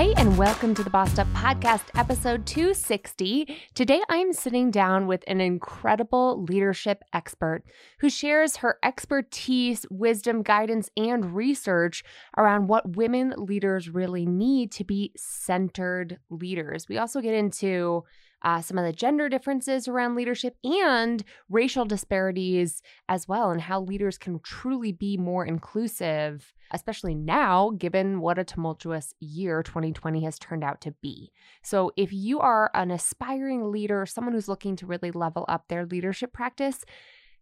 Hey, and welcome to the Bossed Up Podcast, episode 260. Today, I'm sitting down with an incredible leadership expert who shares her expertise, wisdom, guidance, and research around what women leaders really need to be centered leaders. We also get into uh, some of the gender differences around leadership and racial disparities as well, and how leaders can truly be more inclusive, especially now, given what a tumultuous year 2020 has turned out to be. So, if you are an aspiring leader, someone who's looking to really level up their leadership practice,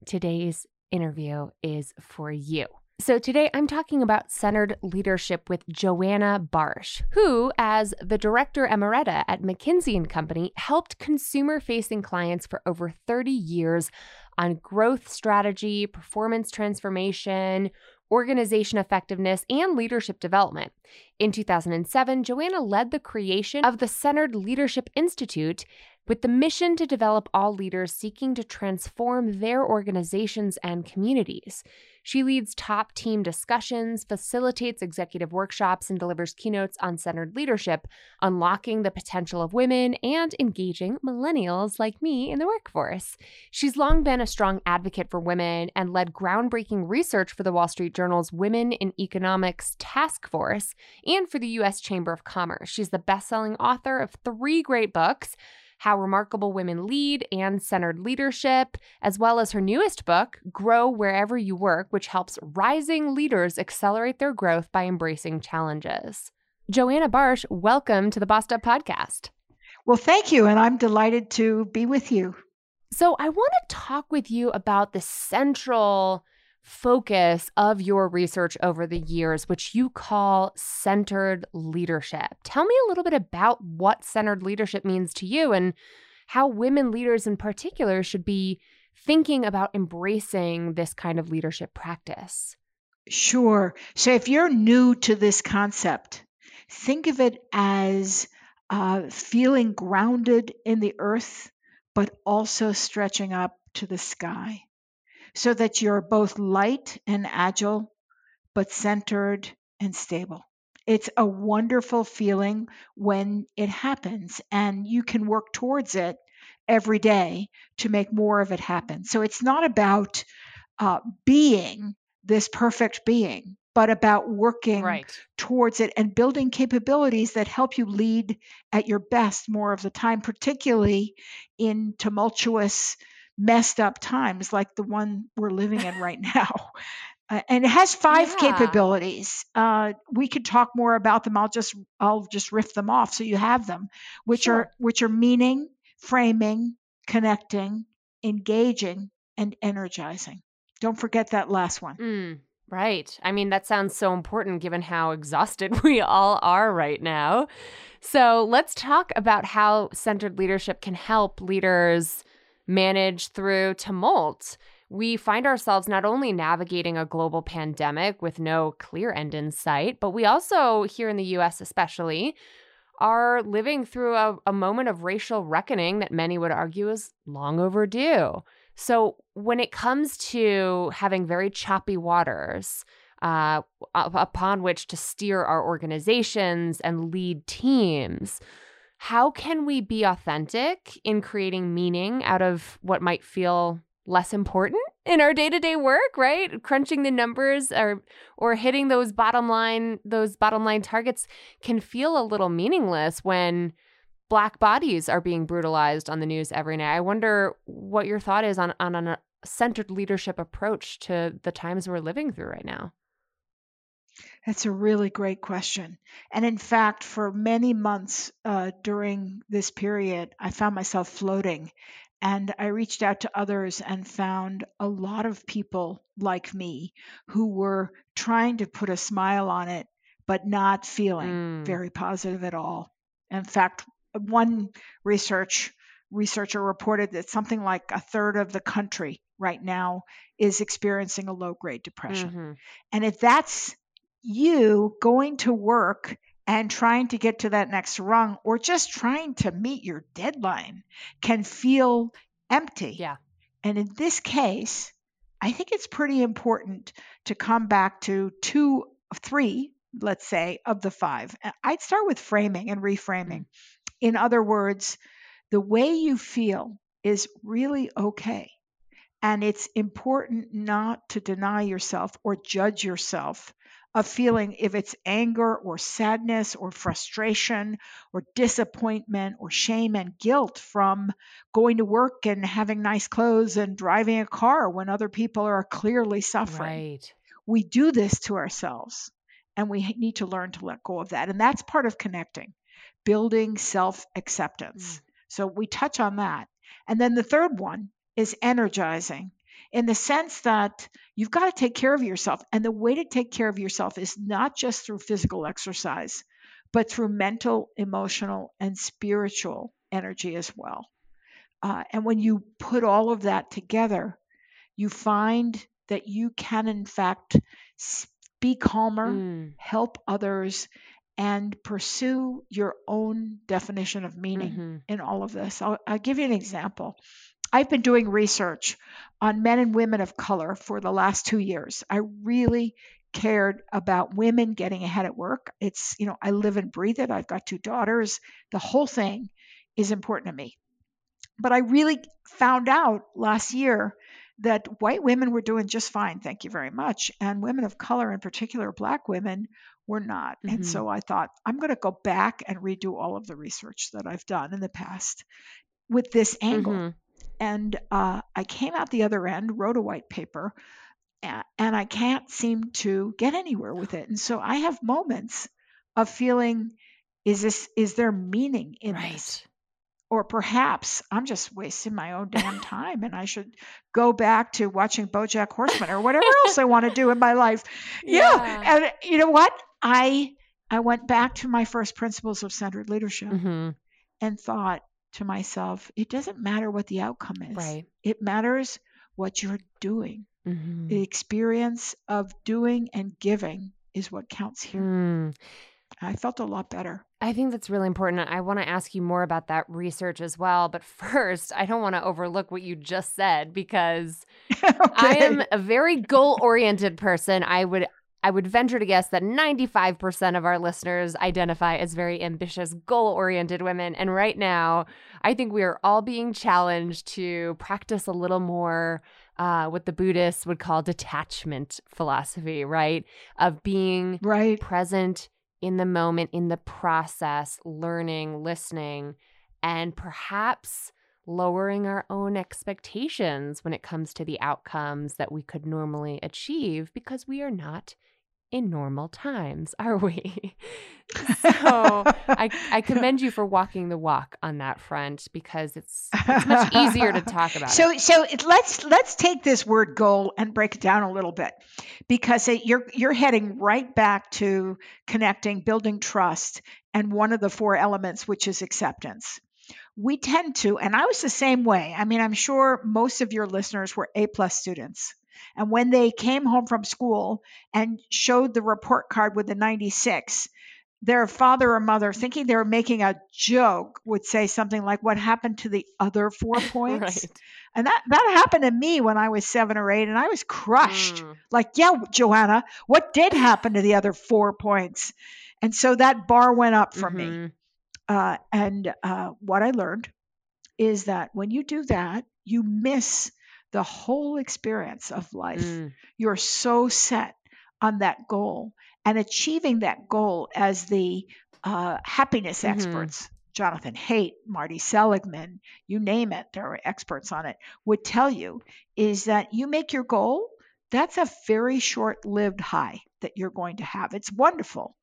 today's interview is for you. So, today I'm talking about centered leadership with Joanna Barsh, who, as the director emerita at McKinsey and Company, helped consumer facing clients for over 30 years on growth strategy, performance transformation, organization effectiveness, and leadership development. In 2007, Joanna led the creation of the Centered Leadership Institute with the mission to develop all leaders seeking to transform their organizations and communities. She leads top team discussions, facilitates executive workshops, and delivers keynotes on centered leadership, unlocking the potential of women and engaging millennials like me in the workforce. She's long been a strong advocate for women and led groundbreaking research for the Wall Street Journal's Women in Economics Task Force and for the U.S. Chamber of Commerce. She's the best selling author of three great books. How Remarkable Women Lead and Centered Leadership, as well as her newest book, Grow Wherever You Work, which helps rising leaders accelerate their growth by embracing challenges. Joanna Barsh, welcome to the Bossed Up Podcast. Well, thank you. And I'm delighted to be with you. So, I want to talk with you about the central focus of your research over the years, which you call centered leadership. Tell me a little bit about what centered leadership means to you and how women leaders in particular should be thinking about embracing this kind of leadership practice. Sure. So if you're new to this concept, think of it as uh, feeling grounded in the earth, but also stretching up to the sky so that you're both light and agile, but centered and stable. It's a wonderful feeling when it happens, and you can work towards it every day to make more of it happen. So it's not about uh, being this perfect being, but about working right. towards it and building capabilities that help you lead at your best more of the time, particularly in tumultuous messed up times like the one we're living in right now. Uh, and it has five yeah. capabilities. Uh, we could talk more about them. I'll just I'll just riff them off so you have them, which sure. are which are meaning, framing, connecting, engaging, and energizing. Don't forget that last one. Mm, right. I mean, that sounds so important given how exhausted we all are right now. So let's talk about how centered leadership can help leaders manage through tumult. We find ourselves not only navigating a global pandemic with no clear end in sight, but we also, here in the US especially, are living through a, a moment of racial reckoning that many would argue is long overdue. So, when it comes to having very choppy waters, uh, upon which to steer our organizations and lead teams, how can we be authentic in creating meaning out of what might feel less important in our day-to-day work right? Crunching the numbers or or hitting those bottom line those bottom line targets can feel a little meaningless when black bodies are being brutalized on the news every night. I wonder what your thought is on on a uh, centered leadership approach to the times we're living through right now That's a really great question. And in fact, for many months uh, during this period, I found myself floating. And I reached out to others and found a lot of people like me who were trying to put a smile on it, but not feeling Mm. very positive at all. In fact, one research researcher reported that something like a third of the country right now is experiencing a low grade depression. Mhm. And if that's you going to work and trying to get to that next rung or just trying to meet your deadline can feel empty. Yeah. And in this case, I think it's pretty important to come back to two, three, let's say, of the five. I'd start with framing and reframing. Mm. In other words, the way you feel is really okay. And it's important not to deny yourself or judge yourself of feeling if it's anger or sadness or frustration or disappointment or shame and guilt from going to work and having nice clothes and driving a car when other people are clearly suffering. Right. We do this to ourselves and we need to learn to let go of that. And that's part of connecting, building self acceptance. Mm. So we touch on that. And then the third one is energizing in the sense that you've got to take care of yourself. And the way to take care of yourself is not just through physical exercise, but through mental, emotional, and spiritual energy as well. Uh, and when you put all of that together, you find that you can, in fact, be calmer, Mm. help others, and pursue your own definition of meaning Mhm. in all of this. I'll, I'll give you an example. I've been doing research on men and women of color for the last two years. I really cared about women getting ahead at work. It's, you know, I live and breathe it. I've got two daughters. The whole thing is important to me. But I really found out last year that white women were doing just fine, thank you very much. And women of color, in particular, black women, were not. Mhm. And so I thought, I'm going to go back and redo all of the research that I've done in the past with this angle. Mhm. And uh, I came out the other end, wrote a white paper, and I can't seem to get anywhere with it. And so I have moments of feeling, is this is there meaning in this? Or perhaps I'm just wasting my own damn time and I should go back to watching Bojack Horseman or whatever else I want to do in my life. Yeah. Yeah. And you know what? I I went back to my first principles of centered leadership Mhm. and thought to myself, it doesn't matter what the outcome is. Right. It matters what you're doing. Mhm. The experience of doing and giving is what counts here. Mm. I felt a lot better. I think that's really important. I want to ask you more about that research as well. But first, I don't want to overlook what you just said because I am a very goal oriented person. I would. I would venture to guess that 95% of our listeners identify as very ambitious, goal oriented women. And right now, I think we are all being challenged to practice a little more uh, what the Buddhists would call detachment philosophy, right? Of being right. present in the moment, in the process, learning, listening, and perhaps lowering our own expectations when it comes to the outcomes that we could normally achieve because we are not in normal times, are we? so I, I commend you for walking the walk on that front because it's it's much easier to talk about. So it. so it, let's let's take this word goal and break it down a little bit because it, you're you're heading right back to connecting, building trust, and one of the four elements, which is acceptance. We tend to, and I was the same way. I mean, I'm sure most of your listeners were A plus students. And when they came home from school and showed the report card with the 96, their father or mother, thinking they were making a joke, would say something like, What happened to the other four points? right. And that, that happened to me when I was seven or eight, and I was crushed. Mm. Like, yeah, Joanna, what did happen to the other four points? And so that bar went up for me. Uh, and uh, what I learned is that when you do that, you miss the whole experience of life. Mm. You're so set on that goal and achieving that goal as the uh, happiness Mhm. experts. Jonathan Haidt, Marty Seligman, you name it, there are experts on it, would tell you is that you make your goal, that's a very short lived high that you're going to have. It's wonderful.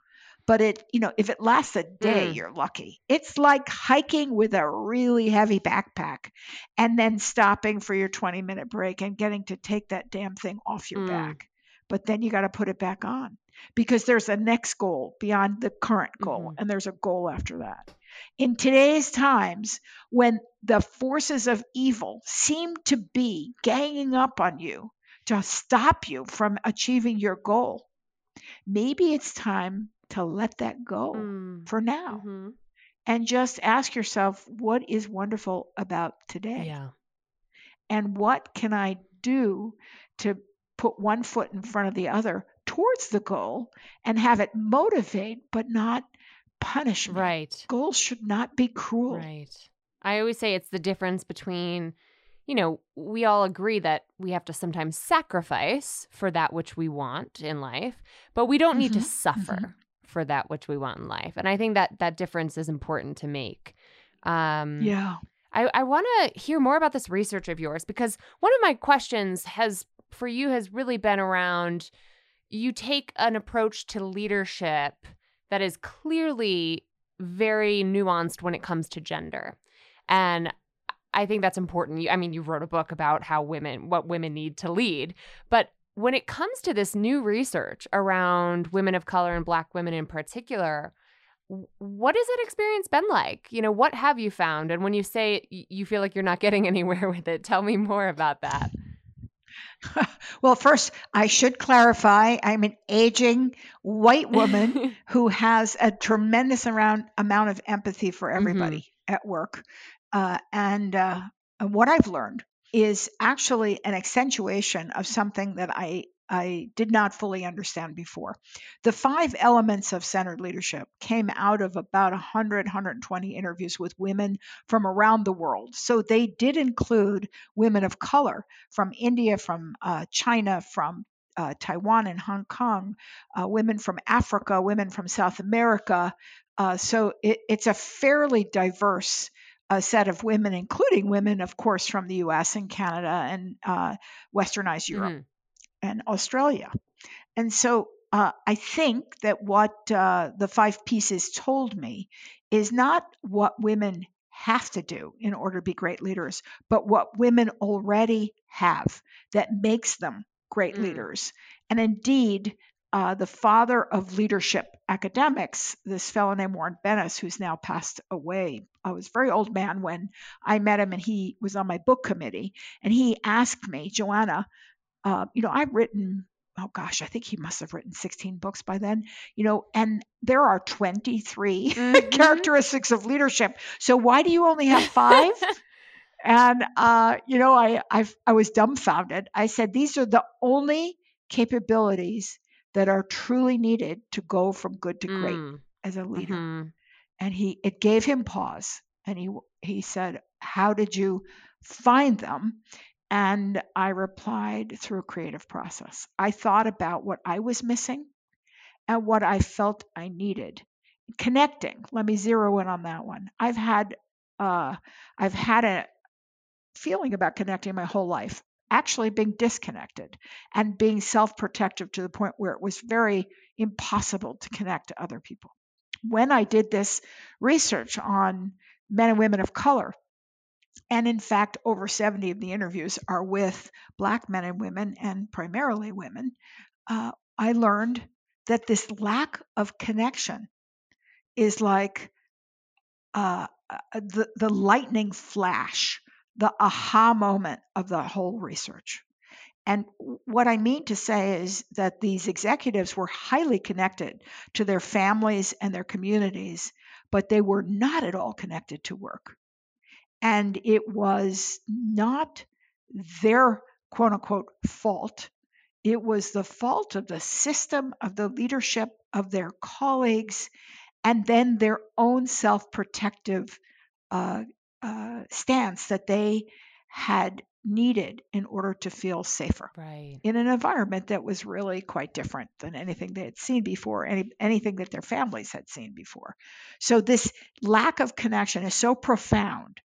But it, you know, if it lasts a day, Mm. you're lucky. It's like hiking with a really heavy backpack and then stopping for your 20 minute break and getting to take that damn thing off your Mm. back. But then you got to put it back on because there's a next goal beyond the current goal Mhm. and there's a goal after that. In today's times, when the forces of evil seem to be ganging up on you to stop you from achieving your goal, maybe it's time to let that go Mm. for now Mhm. and just ask yourself what is wonderful about today Yeah. and what can I do to put one foot in front of the other towards the goal and have it motivate but not punish me. Right. Goals should not be cruel. Right. I always say it's the difference between, you know, we all agree that we have to sometimes sacrifice for that which we want in life, but we don't need to Mhm, suffer for that which we want in life. And I think that that difference is important to make. Um, Yeah. I, I want to hear more about this research of yours because one of my questions has for you has really been around you take an approach to leadership that is clearly very nuanced when it comes to gender. And I think that's important. You, I mean, you wrote a book about how women, what women need to lead. But when it comes to this new research around women of color and Black women in particular, what has that experience been like? You know, what have you found? And when you say you feel like you're not getting anywhere with it, tell me more about that. well, first, I should clarify I'm an aging white woman who has a tremendous amount, amount of empathy for everybody at work. Uh, and, uh, and what I've learned is actually an accentuation of something that I, I did not fully understand before. The five elements of centered leadership came out of about 100, 120 interviews with women from around the world. So they did include women of color from India, from uh, China, from uh, Taiwan and Hong Kong, uh, women from Africa, women from South America. Uh, so it, it's a fairly diverse uh, set of women, including women, of course, from the US and Canada and uh, Westernized Europe Mhm. and Australia. And so uh, I think that what uh, the five pieces told me is not what women have to do in order to be great leaders, but what women already have that makes them great Mm. leaders. And indeed, uh, the father of leadership academics, this fellow named Warren Bennis, who's now passed away, I was a very old man when I met him, and he was on my book committee. And he asked me, Joanna, uh, you know, I've written, oh gosh, I think he must have written 16 books by then, you know, and there are 23 Mhm. characteristics of leadership. So why do you only have five? and uh, you know, I I I was dumbfounded. I said these are the only capabilities that are truly needed to go from good to great Mm, as a leader. Mhm. and he it gave him pause and he he said how did you find them? And i replied through a creative process. I thought about what i was missing and what i felt i needed. Connecting let me zero in on that one. I've had uh i've had a feeling about connecting my whole life actually being disconnected and being self-protective to the point where it was very impossible to connect to other people. When I did this research on men and women of color, and in fact, over 70 of the interviews are with Black men and women, and primarily women, uh, I learned that this lack of connection is like uh, uh, the, the lightning flash, the aha moment of the whole research. And what I mean to say is that these executives were highly connected to their families and their communities, but they were not at all connected to work. And it was not their quote unquote fault. It was the fault of the system, of the leadership, of their colleagues, and then their own self protective uh, uh, stance that they had needed in order to feel safer Right. in an environment that was really quite different than anything they had seen before, any, anything that their families had seen before. So, this lack of connection is so profound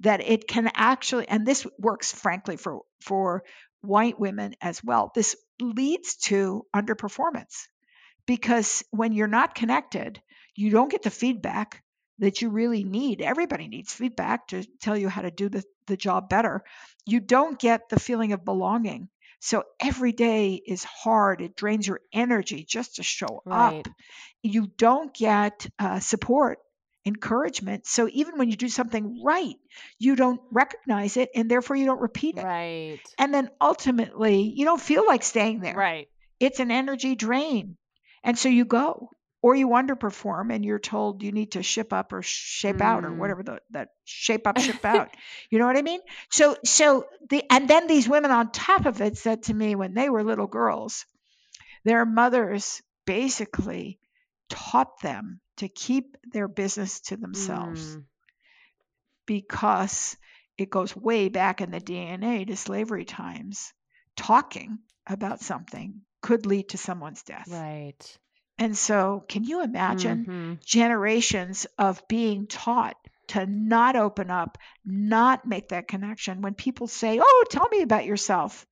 that it can actually, and this works frankly for, for white women as well, this leads to underperformance because when you're not connected, you don't get the feedback that you really need. Everybody needs feedback to tell you how to do the, the job better. You don't get the feeling of belonging. So every day is hard. It drains your energy just to show Right. up. You don't get uh, support, encouragement. So even when you do something right, you don't recognize it and therefore you don't repeat it. Right. And then ultimately, you don't feel like staying there Right. it's an energy drain. And so you go or you underperform and you're told you need to ship up or shape out or Mm. whatever the, that shape up, ship out. You know what I mean? So, so the, and then these women on top of it said to me when they were little girls, their mothers basically taught them to keep their business to themselves Mm. because it goes way back in the DNA to slavery times. Talking about something could lead to someone's death. Right. And so, can you imagine Mhm. generations of being taught to not open up, not make that connection? When people say, Oh, tell me about yourself,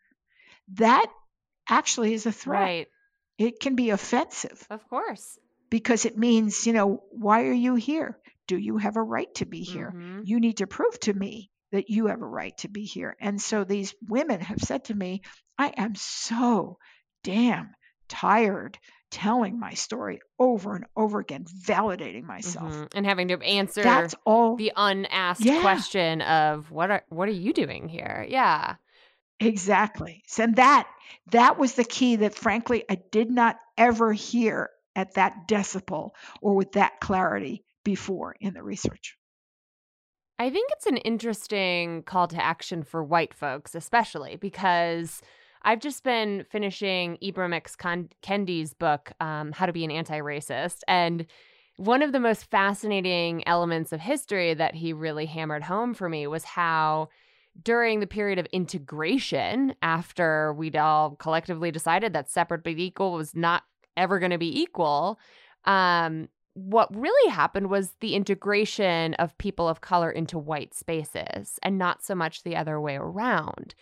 that actually is a threat. Right. It can be offensive Of course. because it means, you know, why are you here? Do you have a right to be here? Mhm. You need to prove to me that you have a right to be here. And so these women have said to me, I am so damn tired telling my story over and over again, validating myself. Mhm. And having to answer That's all the unasked Yeah. question of what are what are you doing here? Yeah. exactly. And that that was the key that frankly I did not ever hear at that decibel or with that clarity before in the research. I think it's an interesting call to action for white folks, especially because I've just been finishing Ibram X. Kendi's book, um, How to Be an Anti Racist. And one of the most fascinating elements of history that he really hammered home for me was how, during the period of integration, after we'd all collectively decided that separate but equal was not ever going to be equal, um, what really happened was the integration of people of color into white spaces and not so much the other way around.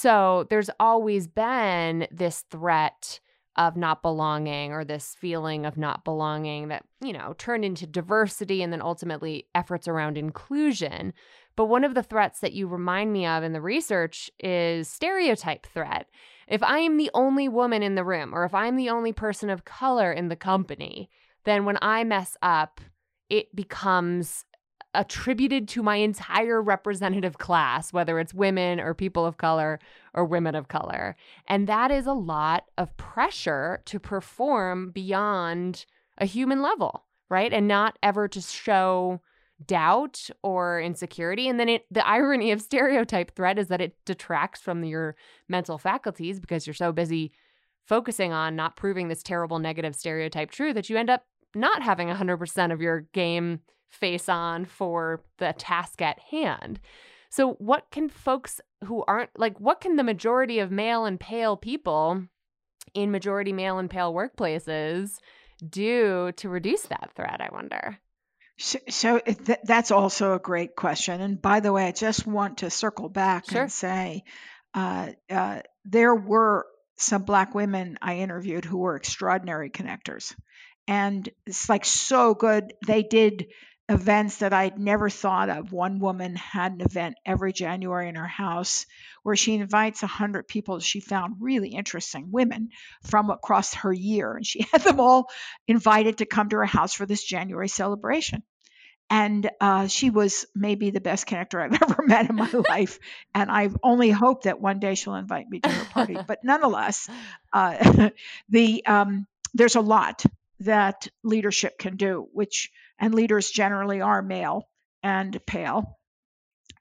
So there's always been this threat of not belonging or this feeling of not belonging that, you know, turned into diversity and then ultimately efforts around inclusion. But one of the threats that you remind me of in the research is stereotype threat. If I am the only woman in the room or if I'm the only person of color in the company, then when I mess up, it becomes attributed to my entire representative class, whether it's women or people of color or women of color. And that is a lot of pressure to perform beyond a human level, right? And not ever to show doubt or insecurity. And then it, the irony of stereotype threat is that it detracts from your mental faculties because you're so busy focusing on not proving this terrible negative stereotype true that you end up not having 100% of your game face on for the task at hand. So, what can folks who aren't like, what can the majority of male and pale people in majority male and pale workplaces do to reduce that threat? I wonder. So, so th- that's also a great question. And by the way, I just want to circle back Sure. and say uh, uh, there were some Black women I interviewed who were extraordinary connectors. And it's like so good. They did events that I'd never thought of. One woman had an event every January in her house where she invites 100 people she found really interesting women from across her year. And she had them all invited to come to her house for this January celebration. And uh, she was maybe the best connector I've ever met in my life. And I only hope that one day she'll invite me to her party. But nonetheless, uh, the um, there's a lot that leadership can do, which and leaders generally are male and pale,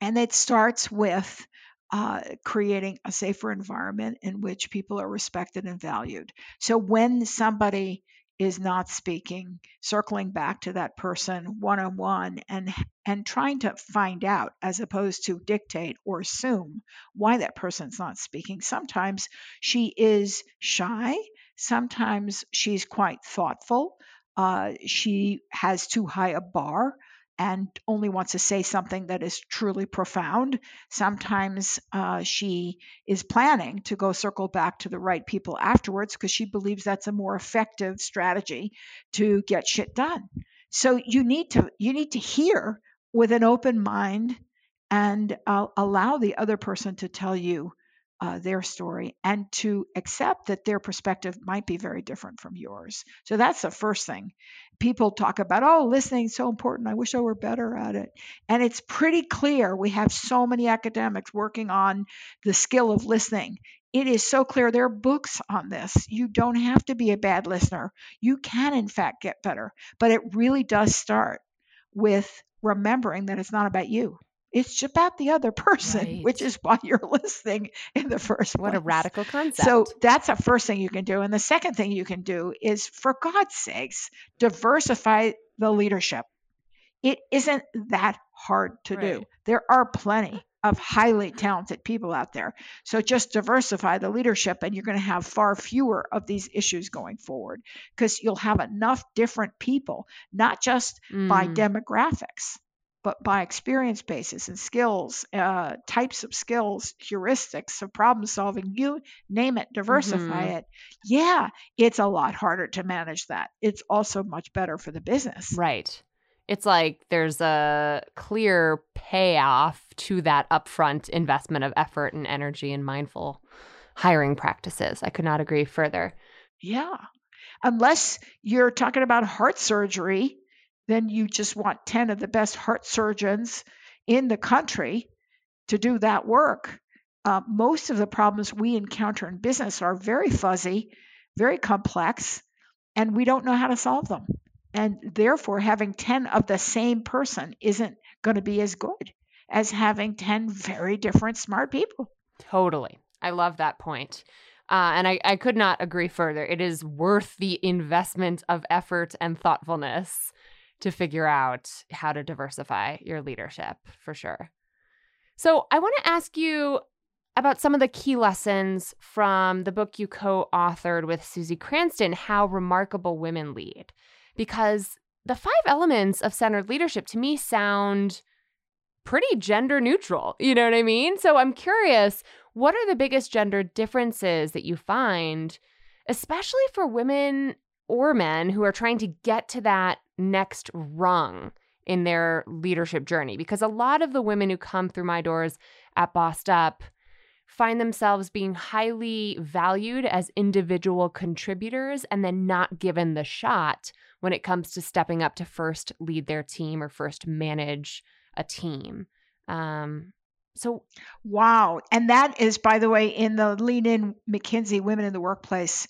and it starts with uh, creating a safer environment in which people are respected and valued. So when somebody is not speaking, circling back to that person one on one and and trying to find out as opposed to dictate or assume why that person's not speaking. Sometimes she is shy, sometimes she's quite thoughtful. Uh, she has too high a bar and only wants to say something that is truly profound. Sometimes uh, she is planning to go circle back to the right people afterwards because she believes that's a more effective strategy to get shit done. So you need to you need to hear with an open mind and uh, allow the other person to tell you uh, their story and to accept that their perspective might be very different from yours. So that's the first thing. People talk about, oh, listening is so important. I wish I were better at it. And it's pretty clear. We have so many academics working on the skill of listening. It is so clear. There are books on this. You don't have to be a bad listener. You can, in fact, get better. But it really does start with remembering that it's not about you. It's about the other person, right. which is why you're listening in the first what place. What a radical concept. So that's the first thing you can do. And the second thing you can do is, for God's sakes, diversify the leadership. It isn't that hard to right. do. There are plenty of highly talented people out there. So just diversify the leadership, and you're going to have far fewer of these issues going forward because you'll have enough different people, not just mm. by demographics but by experience basis and skills, uh, types of skills, heuristics of problem solving, you name it, diversify mm-hmm. it. Yeah, it's a lot harder to manage that. It's also much better for the business. Right. It's like there's a clear payoff to that upfront investment of effort and energy and mindful hiring practices. I could not agree further. Yeah. Unless you're talking about heart surgery, then you just want 10 of the best heart surgeons in the country to do that work. Uh, most of the problems we encounter in business are very fuzzy, very complex, and we don't know how to solve them. And therefore, having 10 of the same person isn't going to be as good as having 10 very different smart people. Totally. I love that point. Uh, and I, I could not agree further. It is worth the investment of effort and thoughtfulness to figure out how to diversify your leadership for sure. So, I want to ask you about some of the key lessons from the book you co authored with Susie Cranston, How Remarkable Women Lead. Because the five elements of centered leadership to me sound pretty gender neutral. You know what I mean? So, I'm curious what are the biggest gender differences that you find, especially for women or men who are trying to get to that next rung in their leadership journey because a lot of the women who come through my doors at Bossed Up find themselves being highly valued as individual contributors and then not given the shot when it comes to stepping up to first lead their team or first manage a team. Um, so, wow. And that is, by the way, in the Lean In McKinsey Women in the Workplace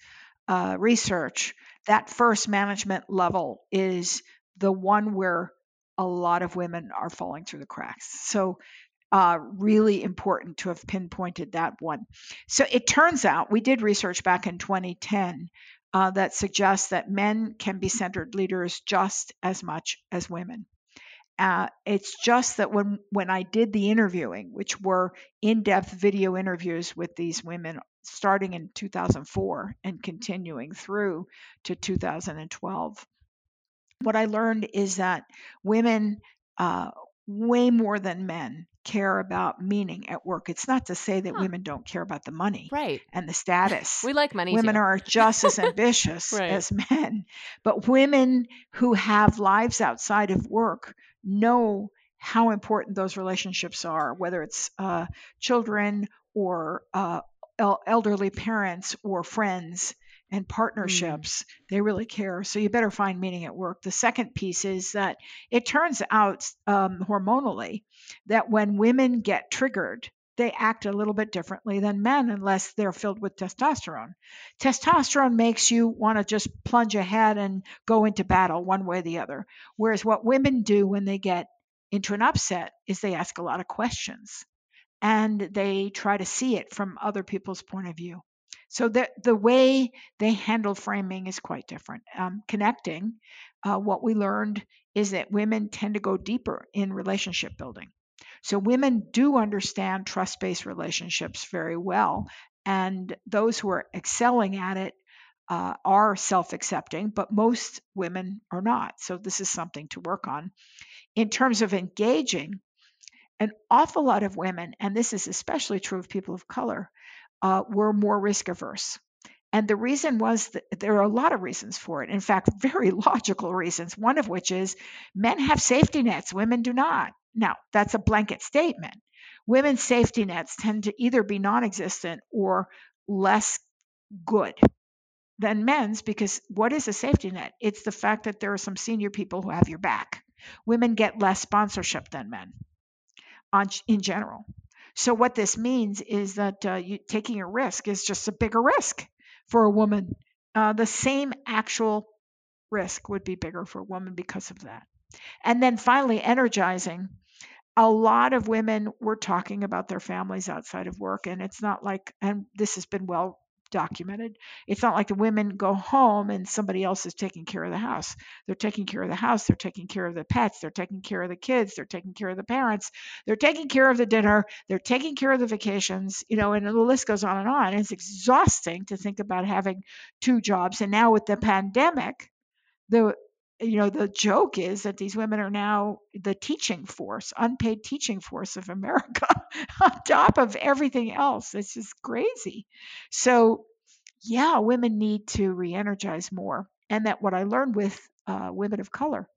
uh, research that first management level is the one where a lot of women are falling through the cracks. So, uh, really important to have pinpointed that one. So, it turns out we did research back in 2010 uh, that suggests that men can be centered leaders just as much as women. Uh, it's just that when when I did the interviewing, which were in-depth video interviews with these women starting in 2004 and continuing through to 2012. What I learned is that women, uh, way more than men, care about meaning at work. It's not to say that huh. women don't care about the money right. and the status. we like money. Women too. are just as ambitious right. as men. But women who have lives outside of work know how important those relationships are, whether it's uh, children or uh, el- elderly parents or friends and mm. partnerships. Mm. They really care. So you better find meaning at work. The second piece is that it turns out um, hormonally that when women get triggered, they act a little bit differently than men unless they're filled with testosterone. Testosterone makes you want to just plunge ahead and go into battle one way or the other. Whereas what women do when they get into an upset is they ask a lot of questions and they try to see it from other people's point of view. So the the way they handle framing is quite different. Um, connecting, uh, what we learned is that women tend to go deeper in relationship building. So women do understand trust based relationships very well, and those who are excelling at it uh, are self accepting, but most women are not. So this is something to work on. In terms of engaging, an awful lot of women, and this is especially true of people of color, uh, were more risk averse. And the reason was that there are a lot of reasons for it. In fact, very logical reasons, one of which is men have safety nets, women do not. Now, that's a blanket statement. Women's safety nets tend to either be non existent or less good than men's because what is a safety net? It's the fact that there are some senior people who have your back. Women get less sponsorship than men on, in general. So what this means is that uh, you, taking a risk is just a bigger risk for a woman. Uh, the same actual risk would be bigger for a woman because of that. And then finally, energizing. A lot of women were talking about their families outside of work, and it's not like, and this has been well documented. It's not like the women go home and somebody else is taking care of the house. They're taking care of the house, they're taking care of the pets, they're taking care of the kids, they're taking care of the parents, they're taking care of the dinner, they're taking care of the vacations, you know, and the list goes on and on. It's exhausting to think about having two jobs. And now with the pandemic, the you know the joke is that these women are now the teaching force unpaid teaching force of america on top of everything else. It's just crazy. So yeah women need to re-energize more and that what i learned with uh, women of color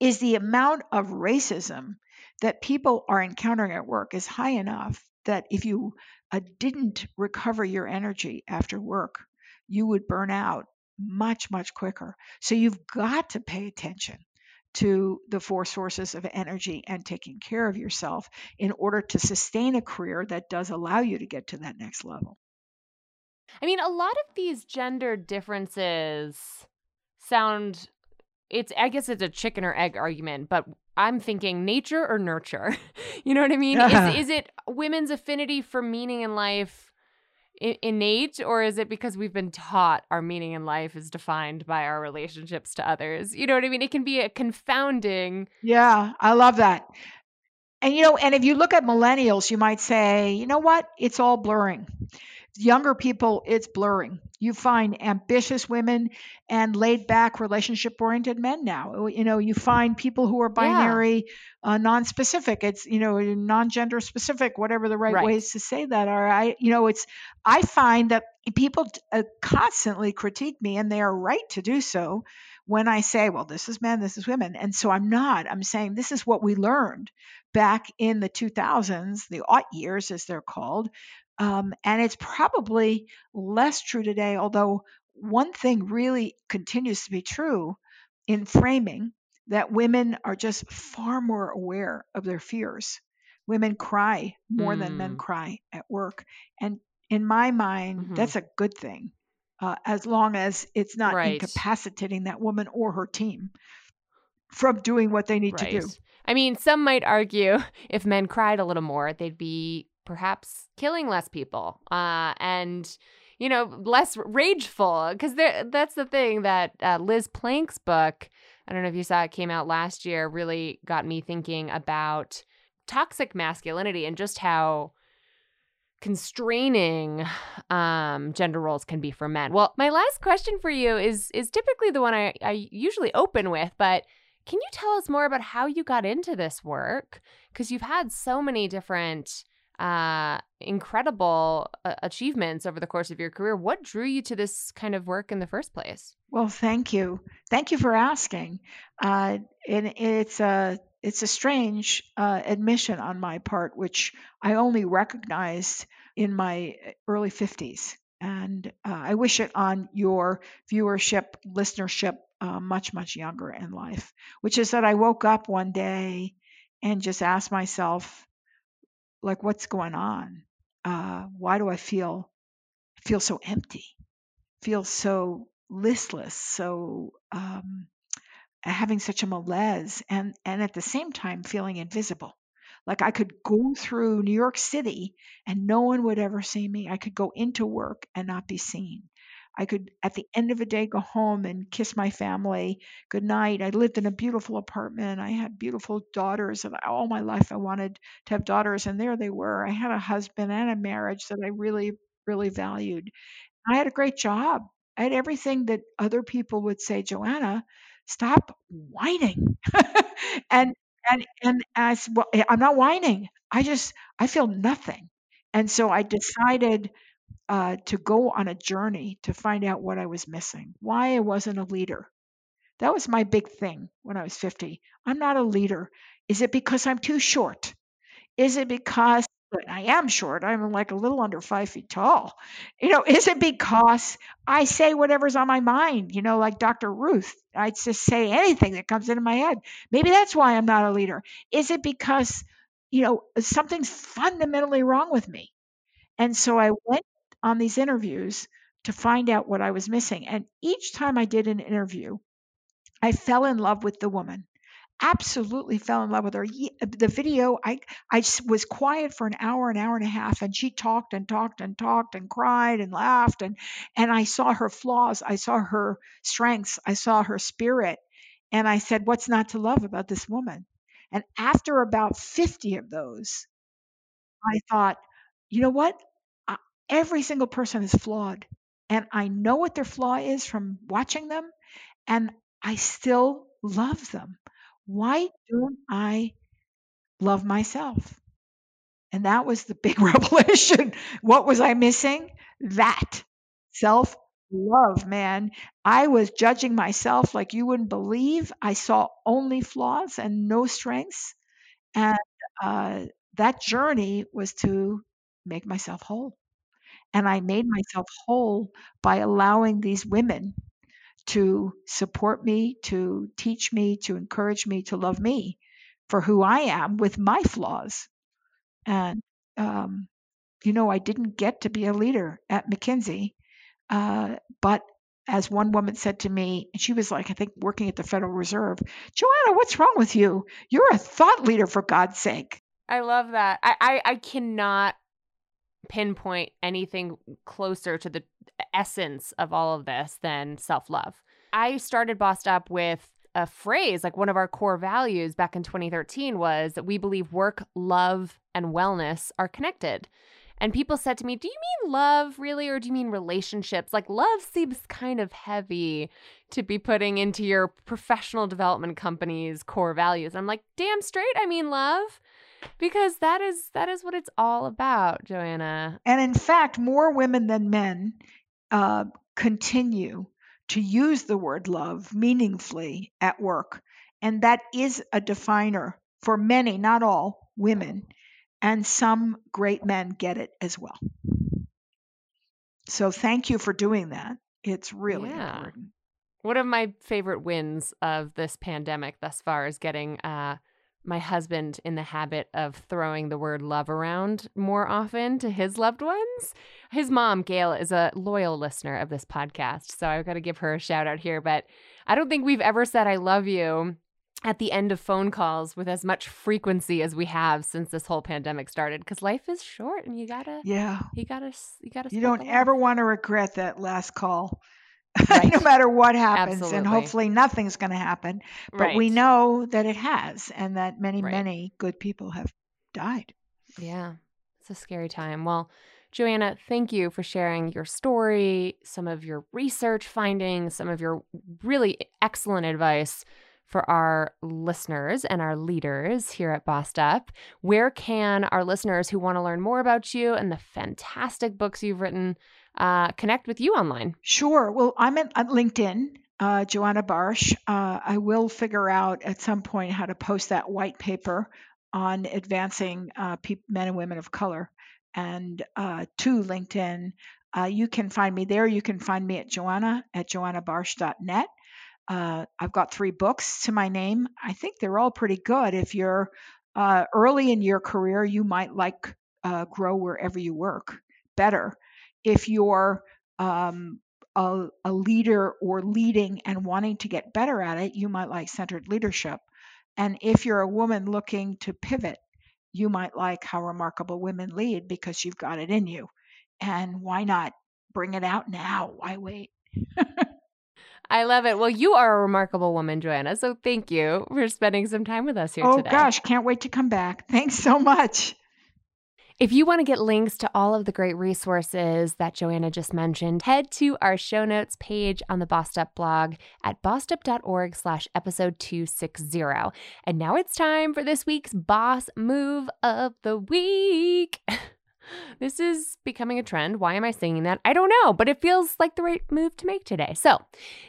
is the amount of racism that people are encountering at work is high enough that if you uh, didn't recover your energy after work you would burn out much, much quicker. So you've got to pay attention to the four sources of energy and taking care of yourself in order to sustain a career that does allow you to get to that next level. I mean, a lot of these gender differences sound it's I guess it's a chicken or egg argument, but I'm thinking nature or nurture. you know what I mean? is, is it women's affinity for meaning in life innate or is it because we've been taught our meaning in life is defined by our relationships to others? You know what i mean? It can be a confounding yeah i love that. And you know and if you look at millennials you might say you know what? It's all blurring younger people, it's blurring. You find ambitious women and laid back relationship oriented men now. You know, you find people who are binary, yeah. uh, non specific. It's, you know, non gender specific, whatever the right, right, ways to say that are. I, you know, it's, I find that people uh, constantly critique me and they are right to do so when I say, well, this is men, this is women. And so I'm not. I'm saying this is what we learned back in the 2000s, the aught years, as they're called, um, and it's probably less true today, although one thing really continues to be true in framing that women are just far more aware of their fears. Women cry more mm. than men mm. cry at work. And in my mind, mm-hmm. that's a good thing, uh, as long as it's not right. incapacitating that woman or her team from doing what they need right. to do. I mean, some might argue if men cried a little more, they'd be perhaps killing less people uh, and you know less rageful because that's the thing that uh, liz plank's book i don't know if you saw it came out last year really got me thinking about toxic masculinity and just how constraining um, gender roles can be for men. Well my last question for you is is typically the one I, I usually open with but can you tell us more about how you got into this work? Because you've had so many different uh, incredible uh, achievements over the course of your career. What drew you to this kind of work in the first place? Well, thank you. Thank you for asking. Uh, and it's a it's a strange uh, admission on my part, which I only recognized in my early 50s. And uh, I wish it on your viewership, listenership, uh, much, much younger in life, which is that I woke up one day and just asked myself, like what's going on? Uh, why do i feel feel so empty? Feel so listless so um, having such a malaise and and at the same time feeling invisible. Like i could go through new york city and no one would ever see me. I could go into work and not be seen I could, at the end of the day, go home and kiss my family good night. I lived in a beautiful apartment. I had beautiful daughters, and all my life I wanted to have daughters, and there they were. I had a husband and a marriage that I really, really valued. I had a great job. I had everything that other people would say, Joanna, stop whining. and and and as well, I'm not whining. I just I feel nothing. And so I decided uh, to go on a journey to find out what I was missing, why I wasn't a leader. That was my big thing when I was 50. I'm not a leader. Is it because I'm too short? Is it because I am short? I'm like a little under five feet tall. You know, is it because I say whatever's on my mind? You know, like Dr. Ruth, I just say anything that comes into my head. Maybe that's why I'm not a leader. Is it because, you know, something's fundamentally wrong with me? And so I went on these interviews to find out what I was missing. And each time I did an interview, I fell in love with the woman. Absolutely fell in love with her. The video, I I was quiet for an hour, an hour and a half, and she talked and talked and talked and cried and laughed and and I saw her flaws, I saw her strengths, I saw her spirit, and I said, "What's not to love about this woman?" And after about 50 of those, I thought, you know what? Every single person is flawed. And I know what their flaw is from watching them, and I still love them. Why don't I love myself? And that was the big revelation. what was I missing? That self love, man. I was judging myself like you wouldn't believe. I saw only flaws and no strengths. And uh, that journey was to make myself whole. And I made myself whole by allowing these women to support me, to teach me, to encourage me, to love me for who I am with my flaws. And, um, you know, I didn't get to be a leader at McKinsey, uh, but as one woman said to me, and she was like, I think working at the Federal Reserve, Joanna, what's wrong with you? You're a thought leader, for God's sake. I love that. I, I, I cannot pinpoint anything closer to the essence of all of this than self love. I started Bossed Up with a phrase, like one of our core values back in 2013 was that we believe work, love, and wellness are connected. And people said to me, Do you mean love really, or do you mean relationships? Like, love seems kind of heavy to be putting into your professional development company's core values. I'm like, Damn straight, I mean love because that is that is what it's all about, Joanna. And in fact, more women than men uh, continue to use the word love meaningfully at work, and that is a definer for many, not all, women, and some great men get it as well. So thank you for doing that. It's really yeah. important. One of my favorite wins of this pandemic thus far is getting uh, my husband in the habit of throwing the word love around more often to his loved ones. His mom, Gail, is a loyal listener of this podcast, so I've got to give her a shout out here. But I don't think we've ever said I love you at the end of phone calls with as much frequency as we have since this whole pandemic started because life is short and you gotta yeah you gotta you gotta you don't ever want to regret that last call right. no matter what happens. Absolutely. And hopefully nothing's going to happen. But right. we know that it has and that many, right. many good people have died. Yeah. It's a scary time. Well, Joanna, thank you for sharing your story, some of your research findings, some of your really excellent advice for our listeners and our leaders here at Bossed Up. Where can our listeners who want to learn more about you and the fantastic books you've written uh, connect with you online? Sure. Well, I'm at, LinkedIn. Uh, Joanna Barsh. Uh, I will figure out at some point how to post that white paper on advancing uh, pe- men and women of color and uh, to LinkedIn. Uh, you can find me there. You can find me at Joanna at joannabarsh.net. Uh, I've got three books to my name. I think they're all pretty good. If you're uh, early in your career, you might like uh, Grow Wherever You Work better if you're um, a, a, leader or leading and wanting to get better at it, you might like centered leadership. And if you're a woman looking to pivot, you might like how remarkable women lead because you've got it in you. And why not bring it out now? Why wait? I love it. Well, you are a remarkable woman, Joanna. So thank you for spending some time with us here oh, today. Oh, gosh. Can't wait to come back. Thanks so much. If you want to get links to all of the great resources that Joanna just mentioned, head to our show notes page on the Bossed Up blog at bossedup.org slash episode 260. And now it's time for this week's Boss Move of the Week. This is becoming a trend. Why am I saying that? I don't know, but it feels like the right move to make today. So,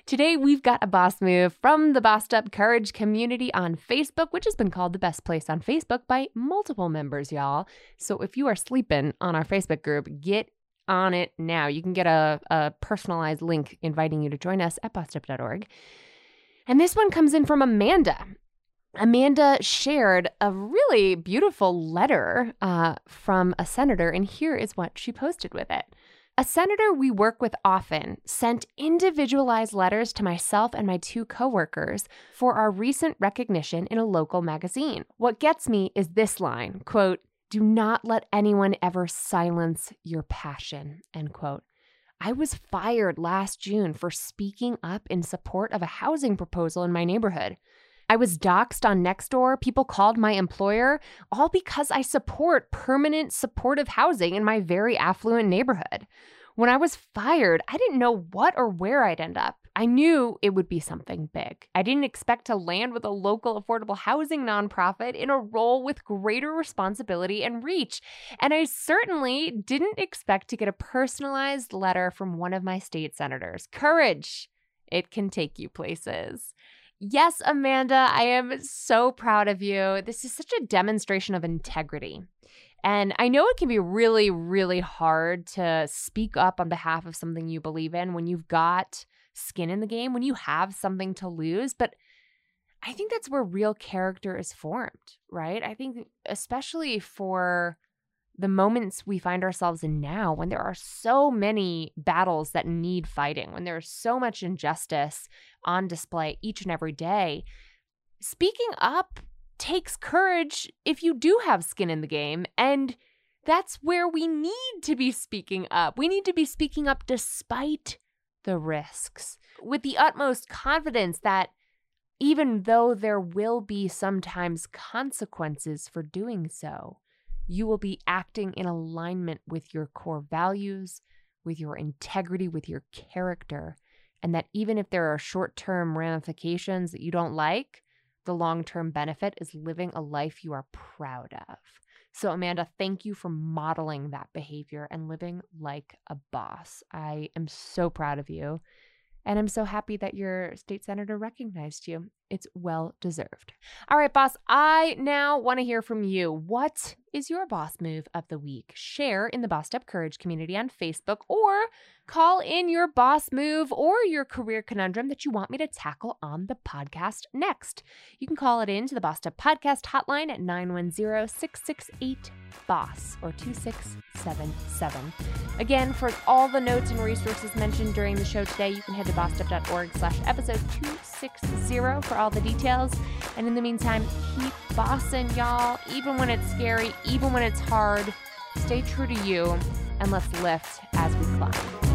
today we've got a boss move from the Bossed Up Courage community on Facebook, which has been called the best place on Facebook by multiple members, y'all. So, if you are sleeping on our Facebook group, get on it now. You can get a, a personalized link inviting you to join us at bossedup.org. And this one comes in from Amanda. Amanda shared a really beautiful letter uh, from a senator, and here is what she posted with it. A senator we work with often sent individualized letters to myself and my two coworkers for our recent recognition in a local magazine. What gets me is this line, quote, "Do not let anyone ever silence your passion." End quote. I was fired last June for speaking up in support of a housing proposal in my neighborhood. I was doxxed on Nextdoor. People called my employer, all because I support permanent supportive housing in my very affluent neighborhood. When I was fired, I didn't know what or where I'd end up. I knew it would be something big. I didn't expect to land with a local affordable housing nonprofit in a role with greater responsibility and reach. And I certainly didn't expect to get a personalized letter from one of my state senators. Courage! It can take you places. Yes, Amanda, I am so proud of you. This is such a demonstration of integrity. And I know it can be really, really hard to speak up on behalf of something you believe in when you've got skin in the game, when you have something to lose. But I think that's where real character is formed, right? I think, especially for the moments we find ourselves in now when there are so many battles that need fighting, when there's so much injustice on display each and every day, speaking up takes courage if you do have skin in the game. And that's where we need to be speaking up. We need to be speaking up despite the risks with the utmost confidence that even though there will be sometimes consequences for doing so, you will be acting in alignment with your core values, with your integrity, with your character. And that even if there are short term ramifications that you don't like, the long term benefit is living a life you are proud of. So, Amanda, thank you for modeling that behavior and living like a boss. I am so proud of you. And I'm so happy that your state senator recognized you. It's well deserved. All right, boss, I now want to hear from you. What is your boss move of the week? Share in the Bossed Up Courage community on Facebook or call in your boss move or your career conundrum that you want me to tackle on the podcast next. You can call it in to the Bossed Up Podcast hotline at 910 668 BOSS or 2677. Again, for all the notes and resources mentioned during the show today, you can head to bossedup.org slash episode 260 for all the details. And in the meantime, keep bossing, y'all, even when it's scary, even when it's hard. Stay true to you, and let's lift as we climb.